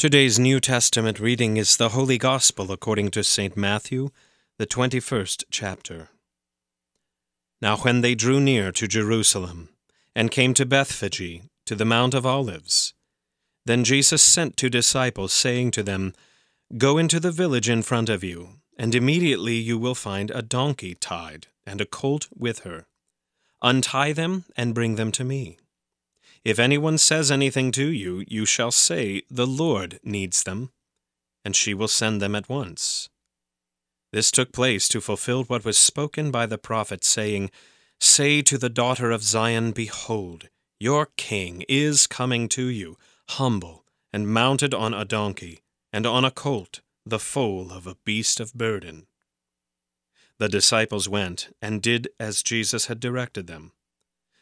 Today's New Testament reading is the Holy Gospel according to St. Matthew, the 21st chapter. Now, when they drew near to Jerusalem, and came to Bethphage, to the Mount of Olives, then Jesus sent two disciples, saying to them, Go into the village in front of you, and immediately you will find a donkey tied, and a colt with her. Untie them, and bring them to me. If anyone says anything to you, you shall say, The Lord needs them, and she will send them at once. This took place to fulfill what was spoken by the prophet, saying, Say to the daughter of Zion, Behold, your king is coming to you, humble, and mounted on a donkey, and on a colt, the foal of a beast of burden. The disciples went and did as Jesus had directed them.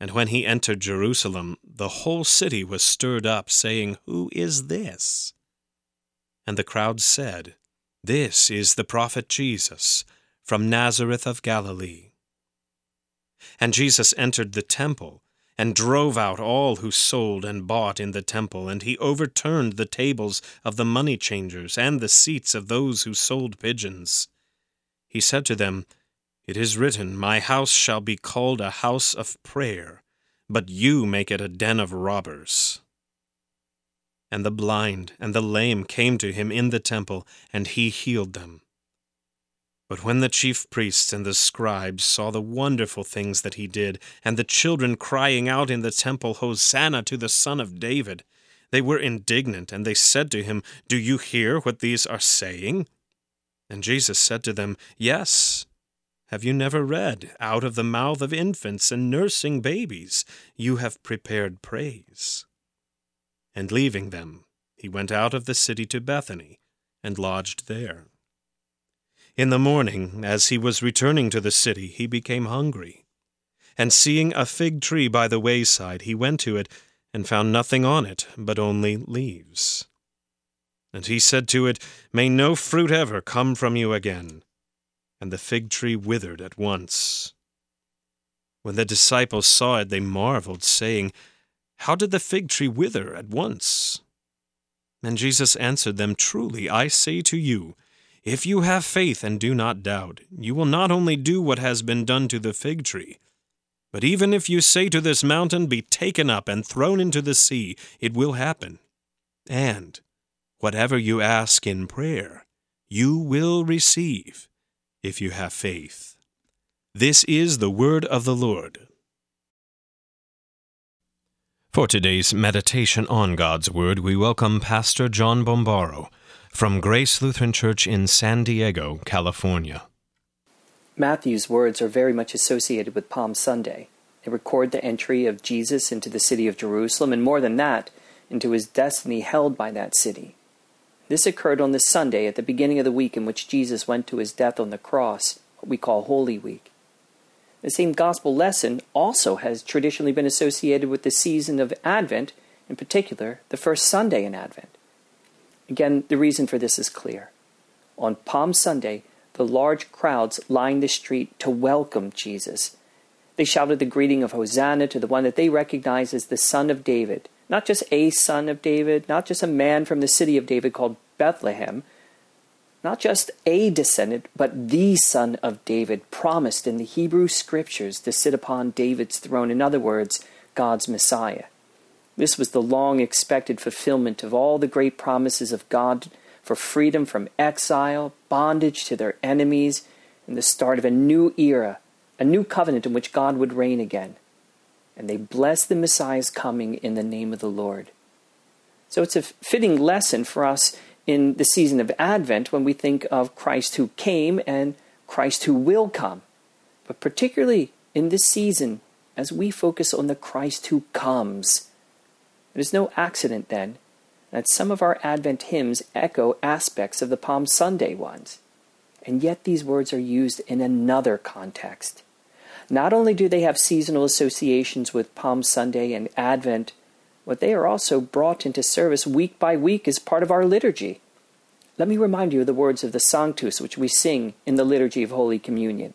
And when he entered Jerusalem, the whole city was stirred up, saying, Who is this? And the crowd said, This is the prophet Jesus, from Nazareth of Galilee. And Jesus entered the temple, and drove out all who sold and bought in the temple, and he overturned the tables of the money changers and the seats of those who sold pigeons. He said to them, it is written, My house shall be called a house of prayer, but you make it a den of robbers. And the blind and the lame came to him in the temple, and he healed them. But when the chief priests and the scribes saw the wonderful things that he did, and the children crying out in the temple, Hosanna to the Son of David, they were indignant, and they said to him, Do you hear what these are saying? And Jesus said to them, Yes. Have you never read, Out of the mouth of infants and nursing babies you have prepared praise? And leaving them, he went out of the city to Bethany, and lodged there. In the morning, as he was returning to the city, he became hungry. And seeing a fig tree by the wayside, he went to it, and found nothing on it but only leaves. And he said to it, May no fruit ever come from you again and the fig tree withered at once. When the disciples saw it, they marveled, saying, How did the fig tree wither at once? And Jesus answered them, Truly, I say to you, if you have faith and do not doubt, you will not only do what has been done to the fig tree, but even if you say to this mountain, Be taken up and thrown into the sea, it will happen. And whatever you ask in prayer, you will receive if you have faith. This is the word of the Lord. For today's meditation on God's Word, we welcome Pastor John Bombaro from Grace Lutheran Church in San Diego, California. Matthew's words are very much associated with Palm Sunday. They record the entry of Jesus into the city of Jerusalem, and more than that, into his destiny held by that city. This occurred on the Sunday at the beginning of the week in which Jesus went to his death on the cross, what we call Holy Week. The same gospel lesson also has traditionally been associated with the season of Advent, in particular, the first Sunday in Advent. Again, the reason for this is clear. On Palm Sunday, the large crowds lined the street to welcome Jesus. They shouted the greeting of Hosanna to the one that they recognized as the Son of David, not just a son of David, not just a man from the city of David called Bethlehem, not just a descendant, but the son of David, promised in the Hebrew scriptures to sit upon David's throne. In other words, God's Messiah. This was the long expected fulfillment of all the great promises of God for freedom from exile, bondage to their enemies, and the start of a new era, a new covenant in which God would reign again and they bless the Messiah's coming in the name of the Lord. So it's a fitting lesson for us in the season of Advent when we think of Christ who came and Christ who will come. But particularly in this season, as we focus on the Christ who comes. It is no accident then that some of our Advent hymns echo aspects of the Palm Sunday ones. and yet these words are used in another context. Not only do they have seasonal associations with Palm Sunday and Advent, but they are also brought into service week by week as part of our liturgy. Let me remind you of the words of the Sanctus, which we sing in the liturgy of Holy Communion.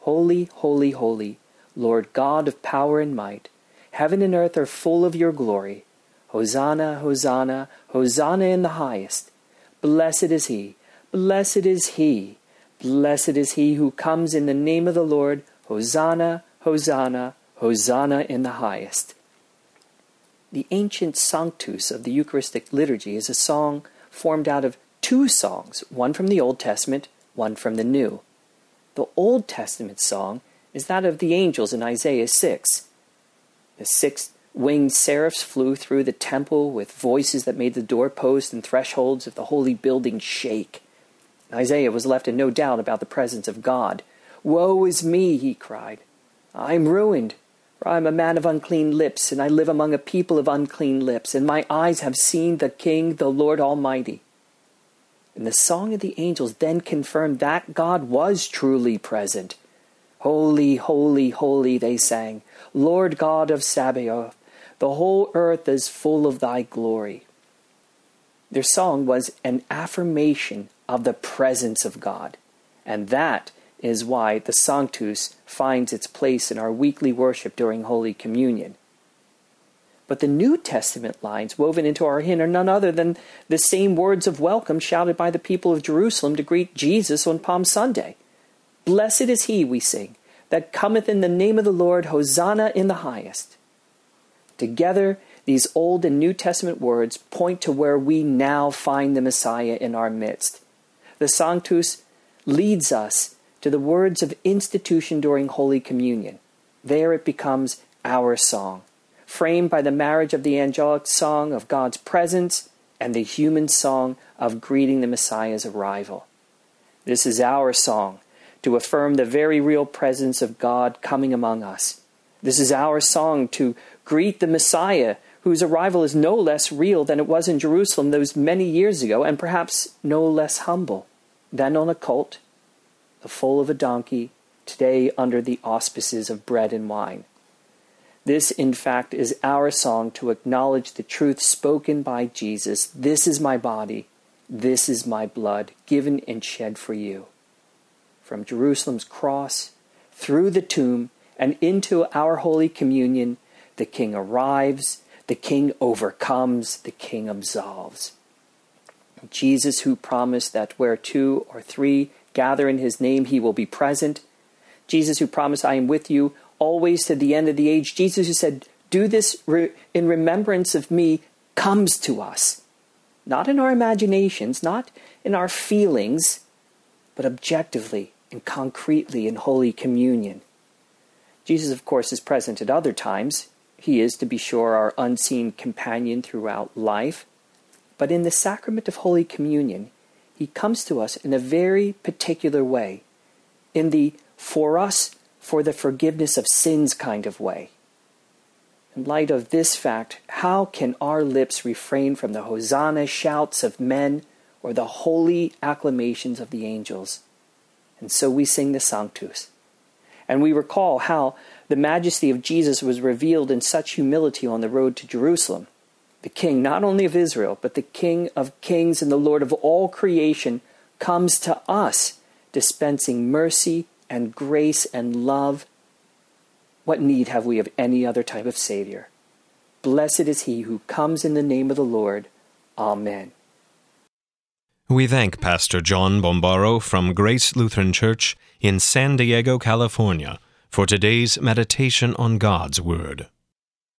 Holy, holy, holy, Lord God of power and might, heaven and earth are full of your glory. Hosanna, Hosanna, Hosanna in the highest. Blessed is he, blessed is he, blessed is he who comes in the name of the Lord. Hosanna, Hosanna, Hosanna in the highest. The ancient Sanctus of the Eucharistic liturgy is a song formed out of two songs, one from the Old Testament, one from the New. The Old Testament song is that of the angels in Isaiah 6. The six winged seraphs flew through the temple with voices that made the doorposts and thresholds of the holy building shake. Isaiah was left in no doubt about the presence of God. Woe is me, he cried. I am ruined. For I am a man of unclean lips, and I live among a people of unclean lips, and my eyes have seen the King, the Lord Almighty. And the song of the angels then confirmed that God was truly present. Holy, holy, holy, they sang, Lord God of Sabaoth, the whole earth is full of thy glory. Their song was an affirmation of the presence of God, and that is why the Sanctus finds its place in our weekly worship during Holy Communion. But the New Testament lines woven into our hymn are none other than the same words of welcome shouted by the people of Jerusalem to greet Jesus on Palm Sunday. Blessed is he, we sing, that cometh in the name of the Lord, Hosanna in the highest. Together, these Old and New Testament words point to where we now find the Messiah in our midst. The Sanctus leads us to the words of institution during Holy Communion. There it becomes our song, framed by the marriage of the angelic song of God's presence and the human song of greeting the Messiah's arrival. This is our song to affirm the very real presence of God coming among us. This is our song to greet the Messiah, whose arrival is no less real than it was in Jerusalem those many years ago, and perhaps no less humble than on a colt the foal of a donkey, today under the auspices of bread and wine. This, in fact, is our song to acknowledge the truth spoken by Jesus This is my body, this is my blood, given and shed for you. From Jerusalem's cross, through the tomb, and into our Holy Communion, the King arrives, the King overcomes, the King absolves. Jesus, who promised that where two or three gather in his name, he will be present. Jesus, who promised, I am with you always to the end of the age. Jesus, who said, Do this in remembrance of me, comes to us. Not in our imaginations, not in our feelings, but objectively and concretely in Holy Communion. Jesus, of course, is present at other times. He is, to be sure, our unseen companion throughout life. But in the sacrament of Holy Communion, he comes to us in a very particular way, in the for us, for the forgiveness of sins kind of way. In light of this fact, how can our lips refrain from the hosanna shouts of men or the holy acclamations of the angels? And so we sing the Sanctus. And we recall how the majesty of Jesus was revealed in such humility on the road to Jerusalem the King not only of Israel, but the King of kings and the Lord of all creation, comes to us, dispensing mercy and grace and love. What need have we of any other type of Savior? Blessed is he who comes in the name of the Lord. Amen. We thank Pastor John Bombaro from Grace Lutheran Church in San Diego, California, for today's meditation on God's Word.